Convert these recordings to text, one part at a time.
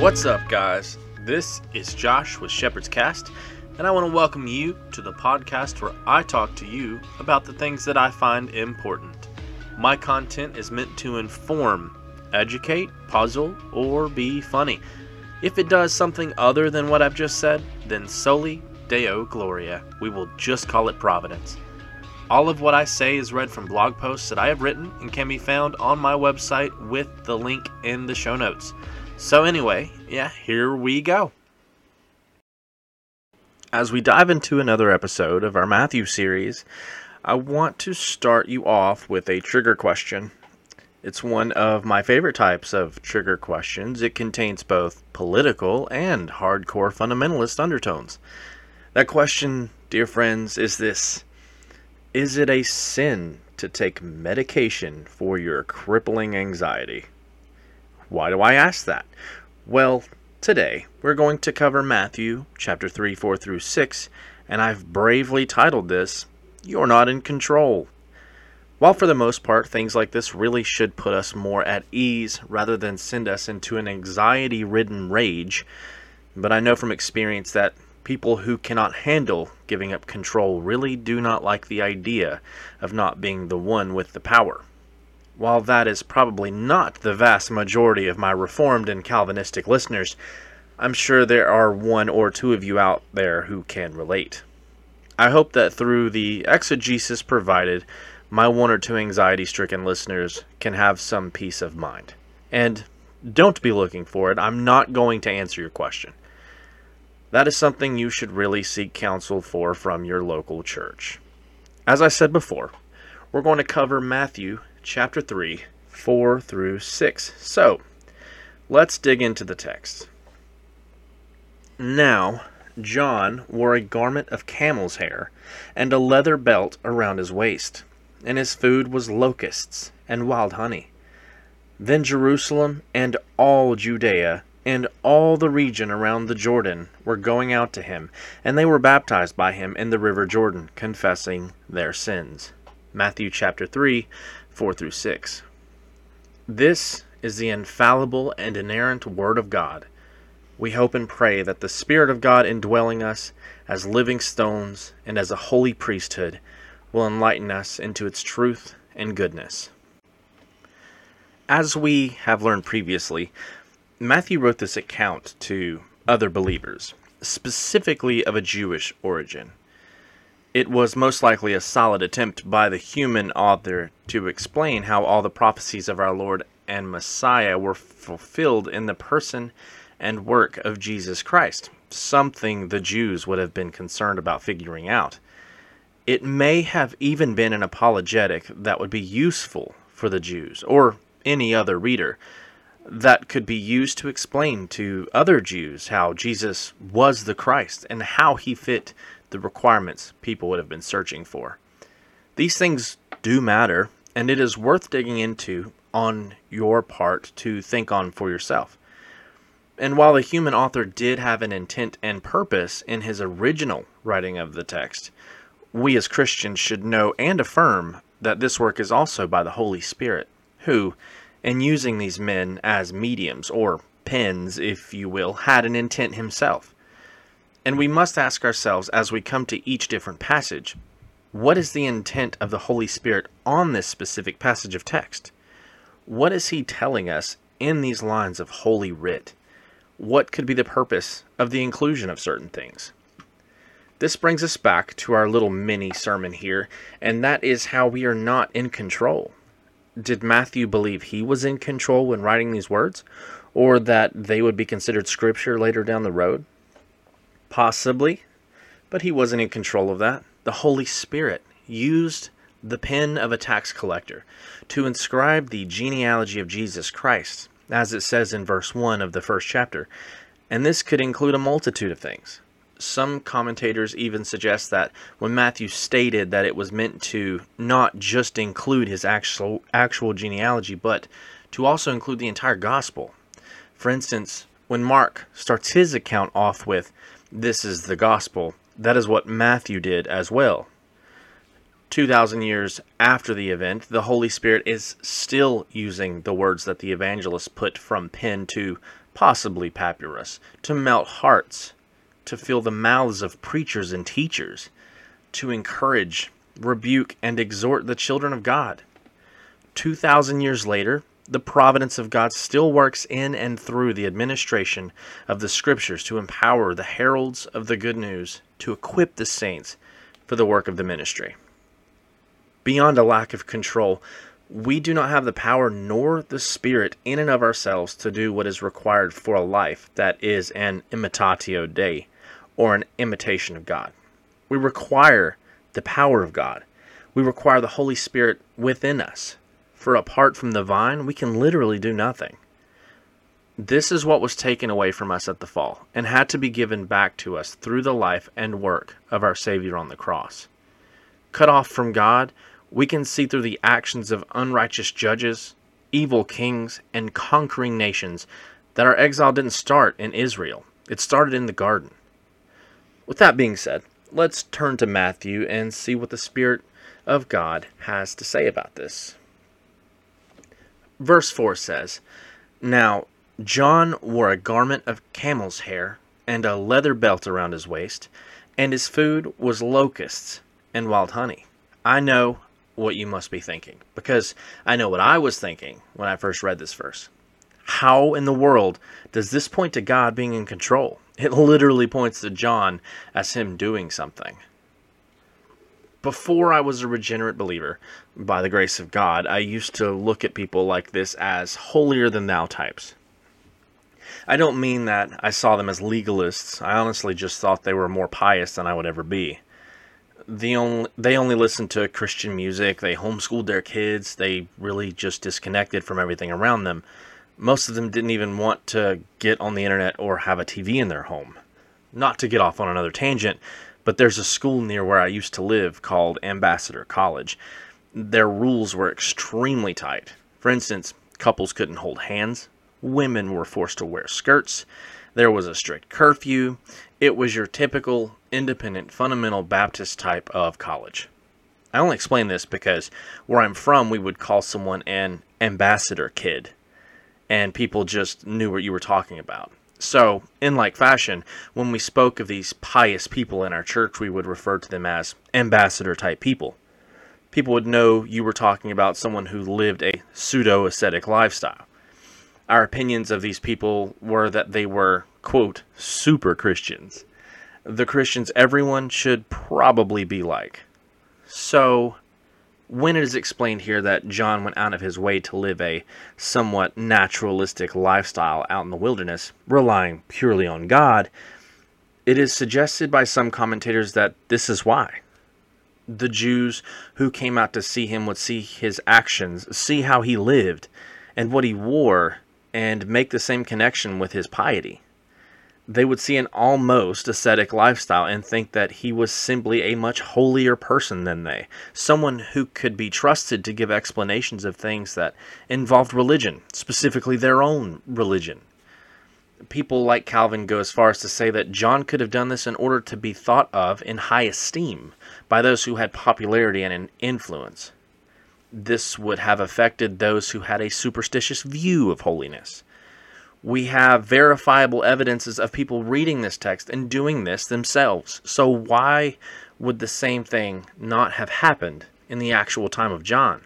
What's up, guys? This is Josh with Shepherd's Cast, and I want to welcome you to the podcast where I talk to you about the things that I find important. My content is meant to inform, educate, puzzle, or be funny. If it does something other than what I've just said, then soli deo gloria. We will just call it providence. All of what I say is read from blog posts that I have written and can be found on my website with the link in the show notes. So, anyway, yeah, here we go. As we dive into another episode of our Matthew series, I want to start you off with a trigger question. It's one of my favorite types of trigger questions. It contains both political and hardcore fundamentalist undertones. That question, dear friends, is this is it a sin to take medication for your crippling anxiety? Why do I ask that? Well, today we're going to cover Matthew chapter 3, 4 through 6, and I've bravely titled this, You're Not in Control. While for the most part things like this really should put us more at ease rather than send us into an anxiety ridden rage, but I know from experience that People who cannot handle giving up control really do not like the idea of not being the one with the power. While that is probably not the vast majority of my Reformed and Calvinistic listeners, I'm sure there are one or two of you out there who can relate. I hope that through the exegesis provided, my one or two anxiety stricken listeners can have some peace of mind. And don't be looking for it, I'm not going to answer your question that is something you should really seek counsel for from your local church. As I said before, we're going to cover Matthew chapter 3, 4 through 6. So, let's dig into the text. Now, John wore a garment of camel's hair and a leather belt around his waist, and his food was locusts and wild honey. Then Jerusalem and all Judea and all the region around the Jordan were going out to him, and they were baptized by him in the river Jordan, confessing their sins. Matthew chapter 3, 4 through 6. This is the infallible and inerrant Word of God. We hope and pray that the Spirit of God indwelling us as living stones and as a holy priesthood will enlighten us into its truth and goodness. As we have learned previously, Matthew wrote this account to other believers, specifically of a Jewish origin. It was most likely a solid attempt by the human author to explain how all the prophecies of our Lord and Messiah were fulfilled in the person and work of Jesus Christ, something the Jews would have been concerned about figuring out. It may have even been an apologetic that would be useful for the Jews or any other reader that could be used to explain to other Jews how Jesus was the Christ and how he fit the requirements people would have been searching for. These things do matter, and it is worth digging into on your part to think on for yourself. And while the human author did have an intent and purpose in his original writing of the text, we as Christians should know and affirm that this work is also by the Holy Spirit, who, in using these men as mediums, or pens, if you will, had an intent himself. And we must ask ourselves as we come to each different passage what is the intent of the Holy Spirit on this specific passage of text? What is he telling us in these lines of Holy Writ? What could be the purpose of the inclusion of certain things? This brings us back to our little mini sermon here, and that is how we are not in control did Matthew believe he was in control when writing these words, or that they would be considered scripture later down the road? Possibly, but he wasn't in control of that. The Holy Spirit used the pen of a tax collector to inscribe the genealogy of Jesus Christ, as it says in verse 1 of the first chapter, and this could include a multitude of things. Some commentators even suggest that when Matthew stated that it was meant to not just include his actual actual genealogy, but to also include the entire gospel. For instance, when Mark starts his account off with, This is the gospel, that is what Matthew did as well. 2,000 years after the event, the Holy Spirit is still using the words that the evangelist put from pen to possibly papyrus to melt hearts, to fill the mouths of preachers and teachers, to encourage, rebuke, and exhort the children of God. 2,000 years later, the providence of God still works in and through the administration of the Scriptures to empower the heralds of the good news, to equip the saints for the work of the ministry beyond a lack of control. We do not have the power nor the spirit in and of ourselves to do what is required for a life that is an imitatio Dei, or an imitation of God. We require the power of God. We require the Holy Spirit within us. For apart from the vine, we can literally do nothing. This is what was taken away from us at the fall and had to be given back to us through the life and work of our Savior on the cross. Cut off from God, we can see through the actions of unrighteous judges, evil kings, and conquering nations that our exile didn't start in Israel. It started in the garden. With that being said, let's turn to Matthew and see what the Spirit of God has to say about this. Verse 4 says, Now John wore a garment of camel's hair and a leather belt around his waist, and his food was locusts and wild honey. I know what you must be thinking because I know what I was thinking when I first read this verse. How in the world does this point to God being in control? It literally points to John as him doing something. Before I was a regenerate believer, by the grace of God, I used to look at people like this as holier than thou types. I don't mean that I saw them as legalists. I honestly just thought they were more pious than I would ever be the only they only listened to Christian music. They homeschooled their kids. They really just disconnected from everything around them. Most of them didn't even want to get on the internet or have a TV in their home. Not to get off on another tangent, but there's a school near where I used to live called Ambassador College. Their rules were extremely tight. For instance, couples couldn't hold hands, women were forced to wear skirts, there was a strict curfew. It was your typical independent fundamental Baptist type of college. I only explain this because where I'm from, we would call someone an ambassador kid, and people just knew what you were talking about. So, in like fashion, when we spoke of these pious people in our church, we would refer to them as ambassador type people. People would know you were talking about someone who lived a pseudo ascetic lifestyle. Our opinions of these people were that they were, quote, super Christians. The Christians everyone should probably be like. So, when it is explained here that John went out of his way to live a somewhat naturalistic lifestyle out in the wilderness, relying purely on God, it is suggested by some commentators that this is why. The Jews who came out to see him would see his actions, see how he lived, and what he wore, and make the same connection with his piety. They would see an almost ascetic lifestyle and think that he was simply a much holier person than they, someone who could be trusted to give explanations of things that involved religion, specifically their own religion. People like Calvin go as far as to say that John could have done this in order to be thought of in high esteem by those who had popularity and influence this would have affected those who had a superstitious view of holiness. We have verifiable evidences of people reading this text and doing this themselves. So, why would the same thing not have happened in the actual time of John?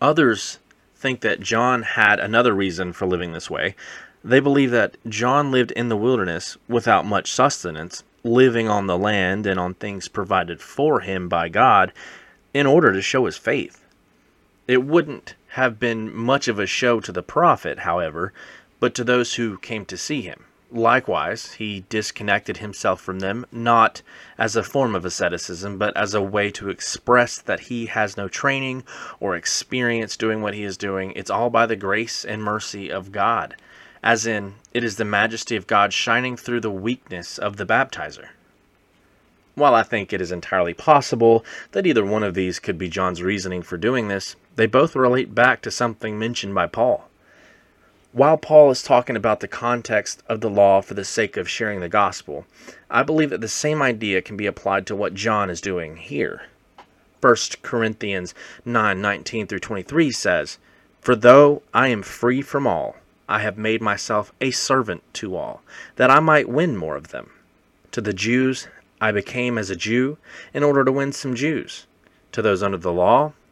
Others think that John had another reason for living this way. They believe that John lived in the wilderness without much sustenance, living on the land and on things provided for him by God, in order to show his faith. It wouldn't have been much of a show to the prophet, however, but to those who came to see him. Likewise, he disconnected himself from them, not as a form of asceticism, but as a way to express that he has no training or experience doing what he is doing. It's all by the grace and mercy of God, as in, it is the majesty of God shining through the weakness of the baptizer. While I think it is entirely possible that either one of these could be John's reasoning for doing this, they both relate back to something mentioned by Paul. While Paul is talking about the context of the law for the sake of sharing the gospel, I believe that the same idea can be applied to what John is doing here. 1 Corinthians 9 19 through 23 says, For though I am free from all, I have made myself a servant to all, that I might win more of them. To the Jews, I became as a Jew in order to win some Jews. To those under the law,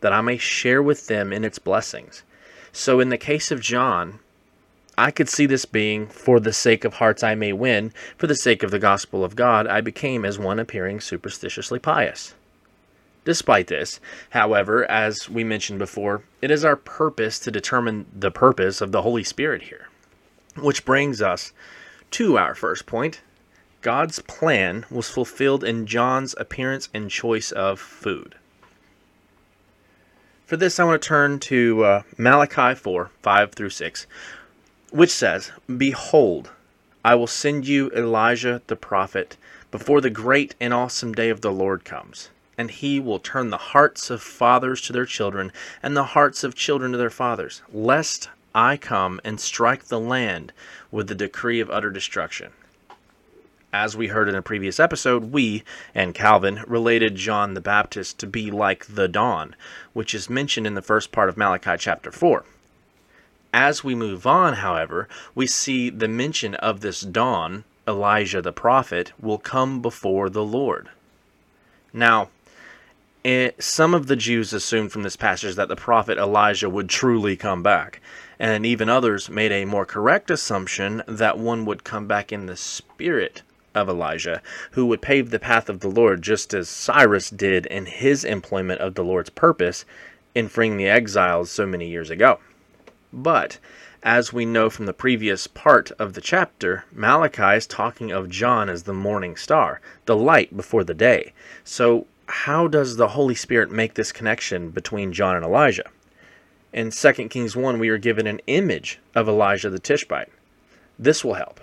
that I may share with them in its blessings. So, in the case of John, I could see this being for the sake of hearts I may win, for the sake of the gospel of God, I became as one appearing superstitiously pious. Despite this, however, as we mentioned before, it is our purpose to determine the purpose of the Holy Spirit here. Which brings us to our first point God's plan was fulfilled in John's appearance and choice of food. For this, I want to turn to uh, Malachi 4 5 through 6, which says, Behold, I will send you Elijah the prophet before the great and awesome day of the Lord comes and he will turn the hearts of fathers to their children, and the hearts of children to their fathers, lest I come and strike the land with the decree of utter destruction. As we heard in a previous episode, we and Calvin related John the Baptist to be like the dawn, which is mentioned in the first part of Malachi chapter 4. As we move on, however, we see the mention of this dawn, Elijah the prophet, will come before the Lord. Now, it, some of the Jews assumed from this passage that the prophet Elijah would truly come back, and even others made a more correct assumption that one would come back in the spirit of Elijah, who would pave the path of the Lord just as Cyrus did in his employment of the Lord's purpose in freeing the exiles so many years ago. But, as we know from the previous part of the chapter, Malachi is talking of John as the morning star, the light before the day. So how does the Holy Spirit make this connection between John and Elijah? In 2 Kings 1, we are given an image of Elijah the Tishbite. This will help.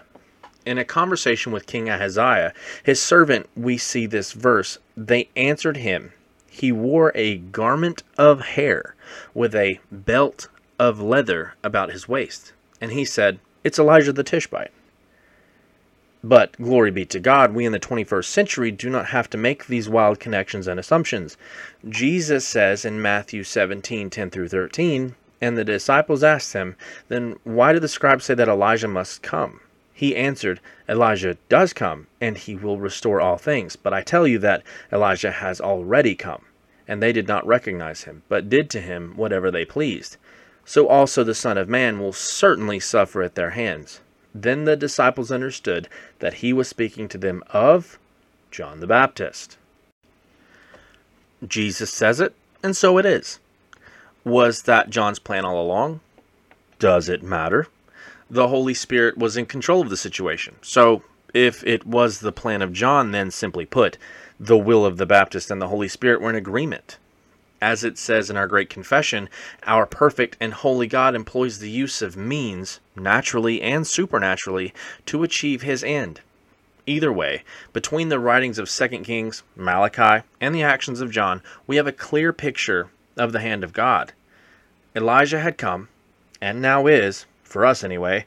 In a conversation with King Ahaziah, his servant, we see this verse. They answered him, He wore a garment of hair with a belt of leather about his waist. And he said, It's Elijah the Tishbite. But, glory be to God, we in the 21st century do not have to make these wild connections and assumptions. Jesus says in Matthew 17 10 through 13, and the disciples asked him, Then why do the scribes say that Elijah must come? He answered, Elijah does come, and he will restore all things. But I tell you that Elijah has already come. And they did not recognize him, but did to him whatever they pleased. So also the Son of Man will certainly suffer at their hands. Then the disciples understood that he was speaking to them of John the Baptist. Jesus says it, and so it is. Was that John's plan all along? Does it matter? The Holy Spirit was in control of the situation. So, if it was the plan of John, then simply put, the will of the Baptist and the Holy Spirit were in agreement. As it says in our great confession, our perfect and holy God employs the use of means, naturally and supernaturally, to achieve his end. Either way, between the writings of 2 Kings, Malachi, and the actions of John, we have a clear picture of the hand of God. Elijah had come, and now is, for us anyway,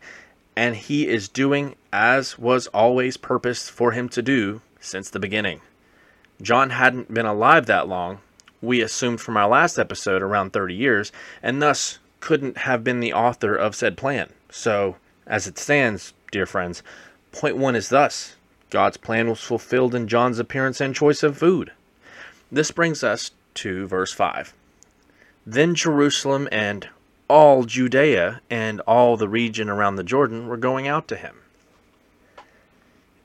and he is doing as was always purposed for him to do since the beginning. John hadn't been alive that long, we assumed from our last episode around 30 years, and thus couldn't have been the author of said plan. So, as it stands, dear friends, point one is thus God's plan was fulfilled in John's appearance and choice of food. This brings us to verse 5. Then Jerusalem and all Judea and all the region around the Jordan were going out to him.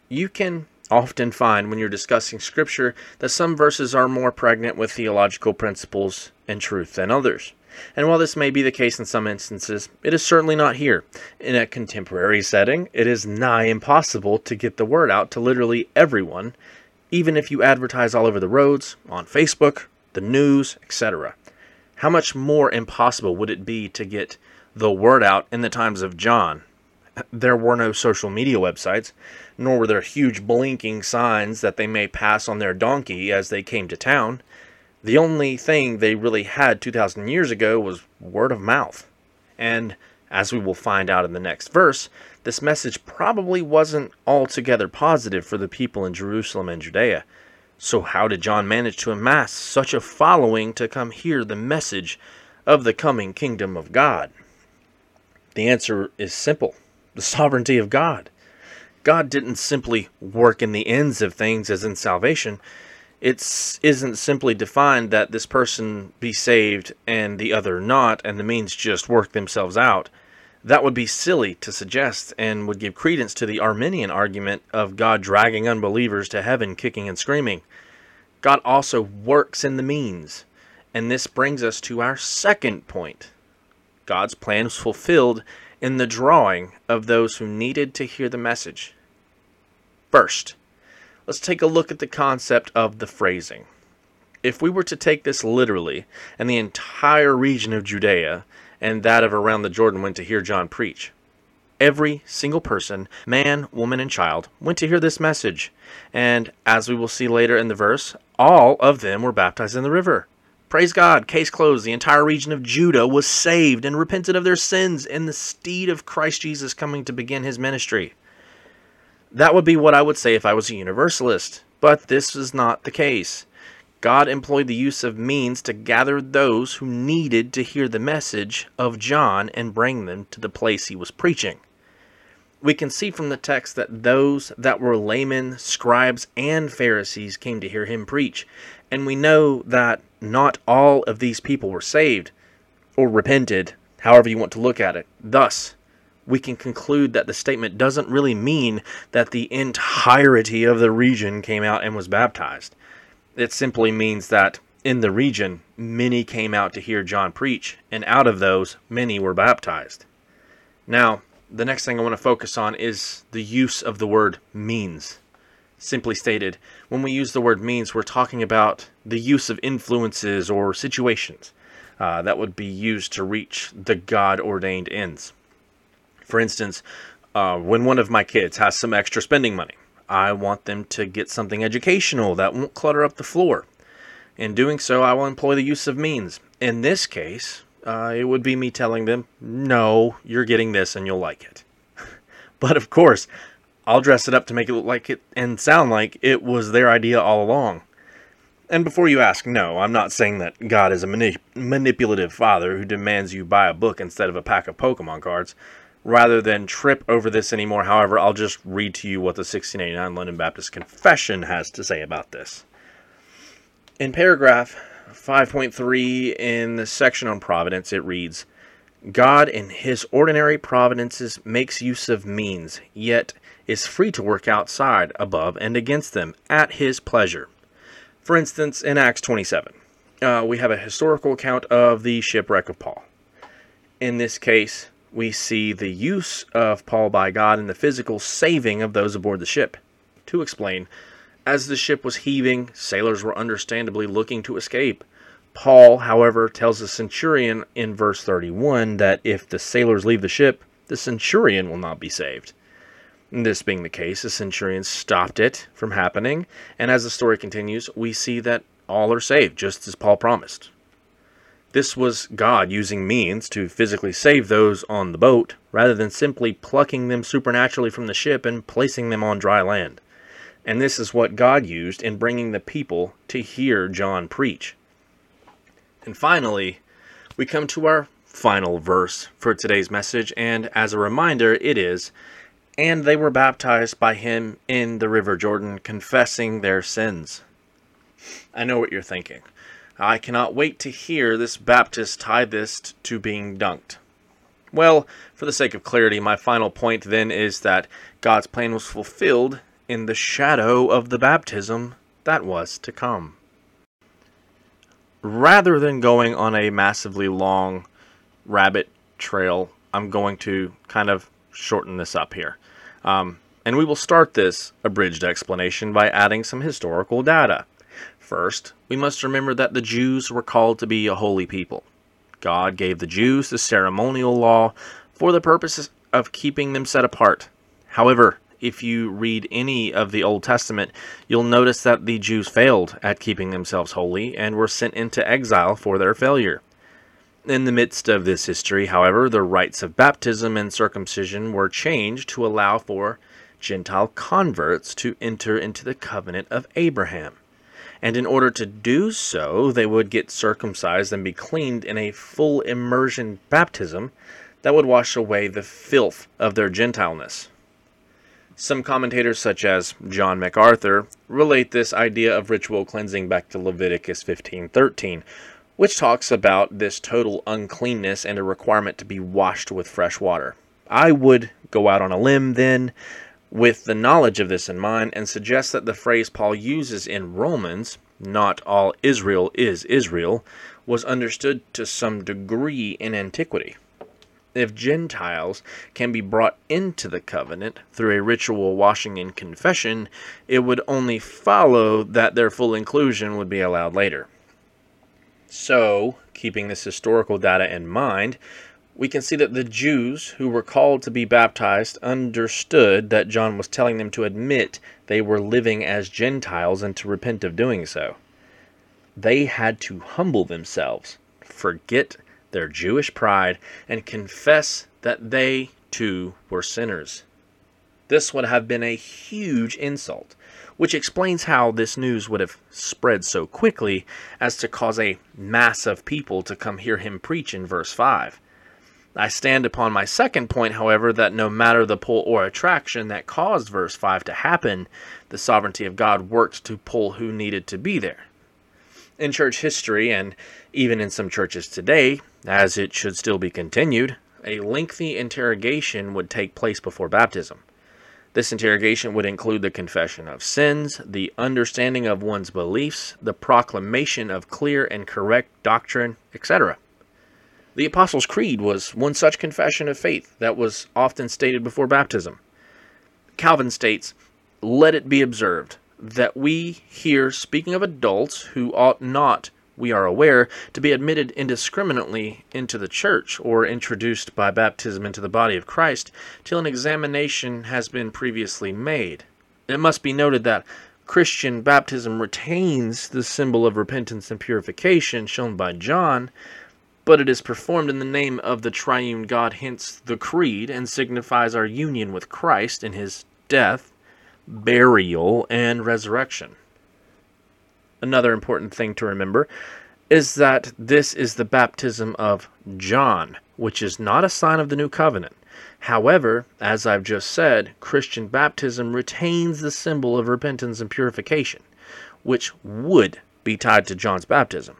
You can often find when you're discussing Scripture that some verses are more pregnant with theological principles and truth than others. And while this may be the case in some instances, it is certainly not here. In a contemporary setting, it is nigh impossible to get the word out to literally everyone, even if you advertise all over the roads, on Facebook, the news, etc. How much more impossible would it be to get the word out in the times of John? There were no social media websites, nor were there huge blinking signs that they may pass on their donkey as they came to town. The only thing they really had 2,000 years ago was word of mouth. And, as we will find out in the next verse, this message probably wasn't altogether positive for the people in Jerusalem and Judea. So, how did John manage to amass such a following to come hear the message of the coming kingdom of God? The answer is simple the sovereignty of God. God didn't simply work in the ends of things as in salvation. It isn't simply defined that this person be saved and the other not, and the means just work themselves out. That would be silly to suggest and would give credence to the Arminian argument of God dragging unbelievers to heaven kicking and screaming. God also works in the means. And this brings us to our second point. God's plan was fulfilled in the drawing of those who needed to hear the message. First, let's take a look at the concept of the phrasing. If we were to take this literally, and the entire region of Judea and that of around the Jordan went to hear John preach, every single person, man, woman, and child, went to hear this message. And as we will see later in the verse, all of them were baptized in the river. Praise God, case closed. The entire region of Judah was saved and repented of their sins in the steed of Christ Jesus coming to begin his ministry. That would be what I would say if I was a universalist, but this is not the case. God employed the use of means to gather those who needed to hear the message of John and bring them to the place he was preaching. We can see from the text that those that were laymen, scribes, and Pharisees came to hear him preach, and we know that not all of these people were saved or repented, however you want to look at it. Thus, we can conclude that the statement doesn't really mean that the entirety of the region came out and was baptized. It simply means that in the region, many came out to hear John preach, and out of those, many were baptized. Now, the next thing I want to focus on is the use of the word means. Simply stated, when we use the word means, we're talking about the use of influences or situations uh, that would be used to reach the God ordained ends. For instance, uh, when one of my kids has some extra spending money, I want them to get something educational that won't clutter up the floor. In doing so, I will employ the use of means. In this case, uh, it would be me telling them, no, you're getting this and you'll like it. but of course, I'll dress it up to make it look like it and sound like it was their idea all along. And before you ask, no, I'm not saying that God is a manip- manipulative father who demands you buy a book instead of a pack of Pokemon cards. Rather than trip over this anymore, however, I'll just read to you what the 1689 London Baptist Confession has to say about this. In paragraph 5.3 in the section on providence, it reads God in his ordinary providences makes use of means, yet is free to work outside, above, and against them at his pleasure. For instance, in Acts 27, uh, we have a historical account of the shipwreck of Paul. In this case, we see the use of Paul by God in the physical saving of those aboard the ship. To explain, as the ship was heaving, sailors were understandably looking to escape. Paul, however, tells the centurion in verse 31 that if the sailors leave the ship, the centurion will not be saved. This being the case, the centurion stopped it from happening, and as the story continues, we see that all are saved, just as Paul promised. This was God using means to physically save those on the boat, rather than simply plucking them supernaturally from the ship and placing them on dry land. And this is what God used in bringing the people to hear John preach. And finally, we come to our final verse for today's message, and as a reminder, it is and they were baptized by him in the river Jordan, confessing their sins. I know what you're thinking. I cannot wait to hear this Baptist tie this to being dunked. Well, for the sake of clarity, my final point then is that God's plan was fulfilled in the shadow of the baptism that was to come. Rather than going on a massively long rabbit trail, I'm going to kind of shorten this up here. Um, and we will start this abridged explanation by adding some historical data. First, we must remember that the Jews were called to be a holy people. God gave the Jews the ceremonial law for the purpose of keeping them set apart. However, if you read any of the Old Testament, you'll notice that the Jews failed at keeping themselves holy and were sent into exile for their failure. In the midst of this history, however, the rites of baptism and circumcision were changed to allow for Gentile converts to enter into the covenant of Abraham. And in order to do so, they would get circumcised and be cleaned in a full immersion baptism that would wash away the filth of their Gentileness. Some commentators, such as John MacArthur, relate this idea of ritual cleansing back to Leviticus 15:13, which talks about this total uncleanness and a requirement to be washed with fresh water. I would go out on a limb then, with the knowledge of this in mind, and suggest that the phrase Paul uses in Romans, not all Israel is Israel, was understood to some degree in antiquity if Gentiles can be brought into the covenant through a ritual washing and confession, it would only follow that their full inclusion would be allowed later. So, keeping this historical data in mind, we can see that the Jews who were called to be baptized understood that John was telling them to admit they were living as Gentiles and to repent of doing so. They had to humble themselves, forget their Jewish pride and confess that they too were sinners. This would have been a huge insult, which explains how this news would have spread so quickly as to cause a mass of people to come hear him preach in verse 5. I stand upon my second point, however, that no matter the pull or attraction that caused verse 5 to happen, the sovereignty of God worked to pull who needed to be there. In church history, and even in some churches today, as it should still be continued, a lengthy interrogation would take place before baptism. This interrogation would include the confession of sins, the understanding of one's beliefs, the proclamation of clear and correct doctrine, etc. The Apostles' Creed was one such confession of faith that was often stated before baptism. Calvin states, Let it be observed that we here speaking of adults who ought not we are aware, to be admitted indiscriminately into the church or introduced by baptism into the body of Christ till an examination has been previously made. It must be noted that Christian baptism retains the symbol of repentance and purification shown by John, but it is performed in the name of the triune God, hence the creed, and signifies our union with Christ in his death, burial, and resurrection another important thing to remember is that this is the baptism of John, which is not a sign of the new covenant. However, as I've just said, Christian baptism retains the symbol of repentance and purification, which would be tied to John's baptism.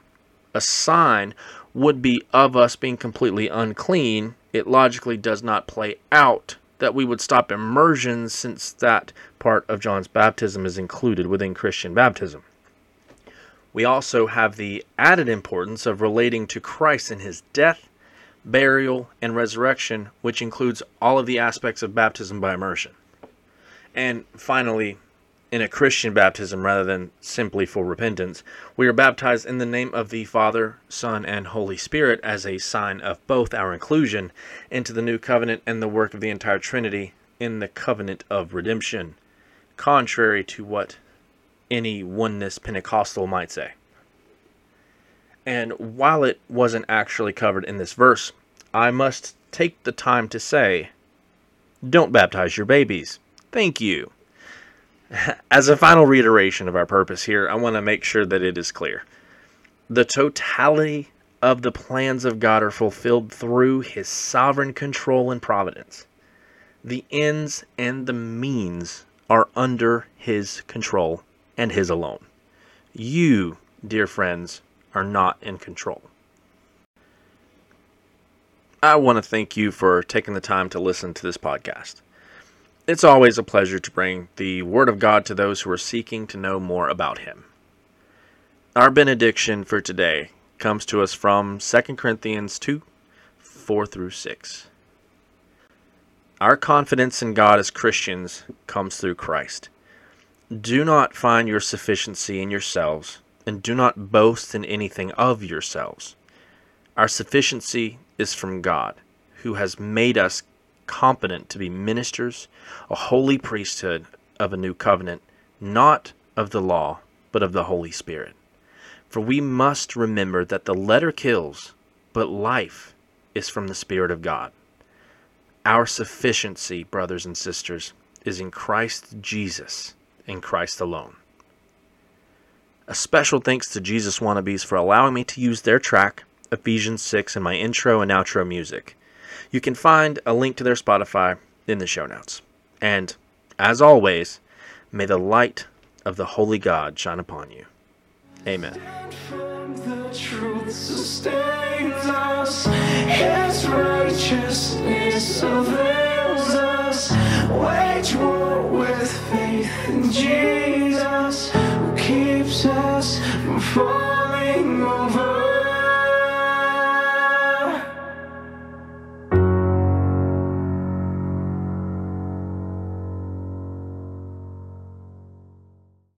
A sign would be of us being completely unclean. It logically does not play out that we would stop immersion since that part of John's baptism is included within Christian baptism we also have the added importance of relating to Christ in his death, burial, and resurrection, which includes all of the aspects of baptism by immersion. And finally, in a Christian baptism rather than simply for repentance, we are baptized in the name of the Father, Son, and Holy Spirit as a sign of both our inclusion into the new covenant and the work of the entire Trinity in the covenant of redemption, contrary to what any oneness Pentecostal might say. And while it wasn't actually covered in this verse, I must take the time to say, don't baptize your babies. Thank you. As a final reiteration of our purpose here, I want to make sure that it is clear. The totality of the plans of God are fulfilled through His sovereign control and providence. The ends and the means are under His control and His alone. You, dear friends, are not in control. I want to thank you for taking the time to listen to this podcast. It's always a pleasure to bring the Word of God to those who are seeking to know more about Him. Our benediction for today comes to us from 2 Corinthians 2 4 through 6. Our confidence in God as Christians comes through Christ. Do not find your sufficiency in yourselves, and do not boast in anything of yourselves. Our sufficiency is from God, who has made us competent to be ministers, a holy priesthood of a new covenant, not of the law, but of the Holy Spirit. For we must remember that the letter kills, but life is from the Spirit of God. Our sufficiency, brothers and sisters, is in Christ Jesus, in Christ alone. A special thanks to Jesus Wannabeez for allowing me to use their track, Ephesians 6, in my intro and outro music. You can find a link to their Spotify in the show notes. And, as always, may the light of the Holy God shine upon you. Amen. His righteousness avails us. Wage war with faith in Jesus, who keeps us from falling over.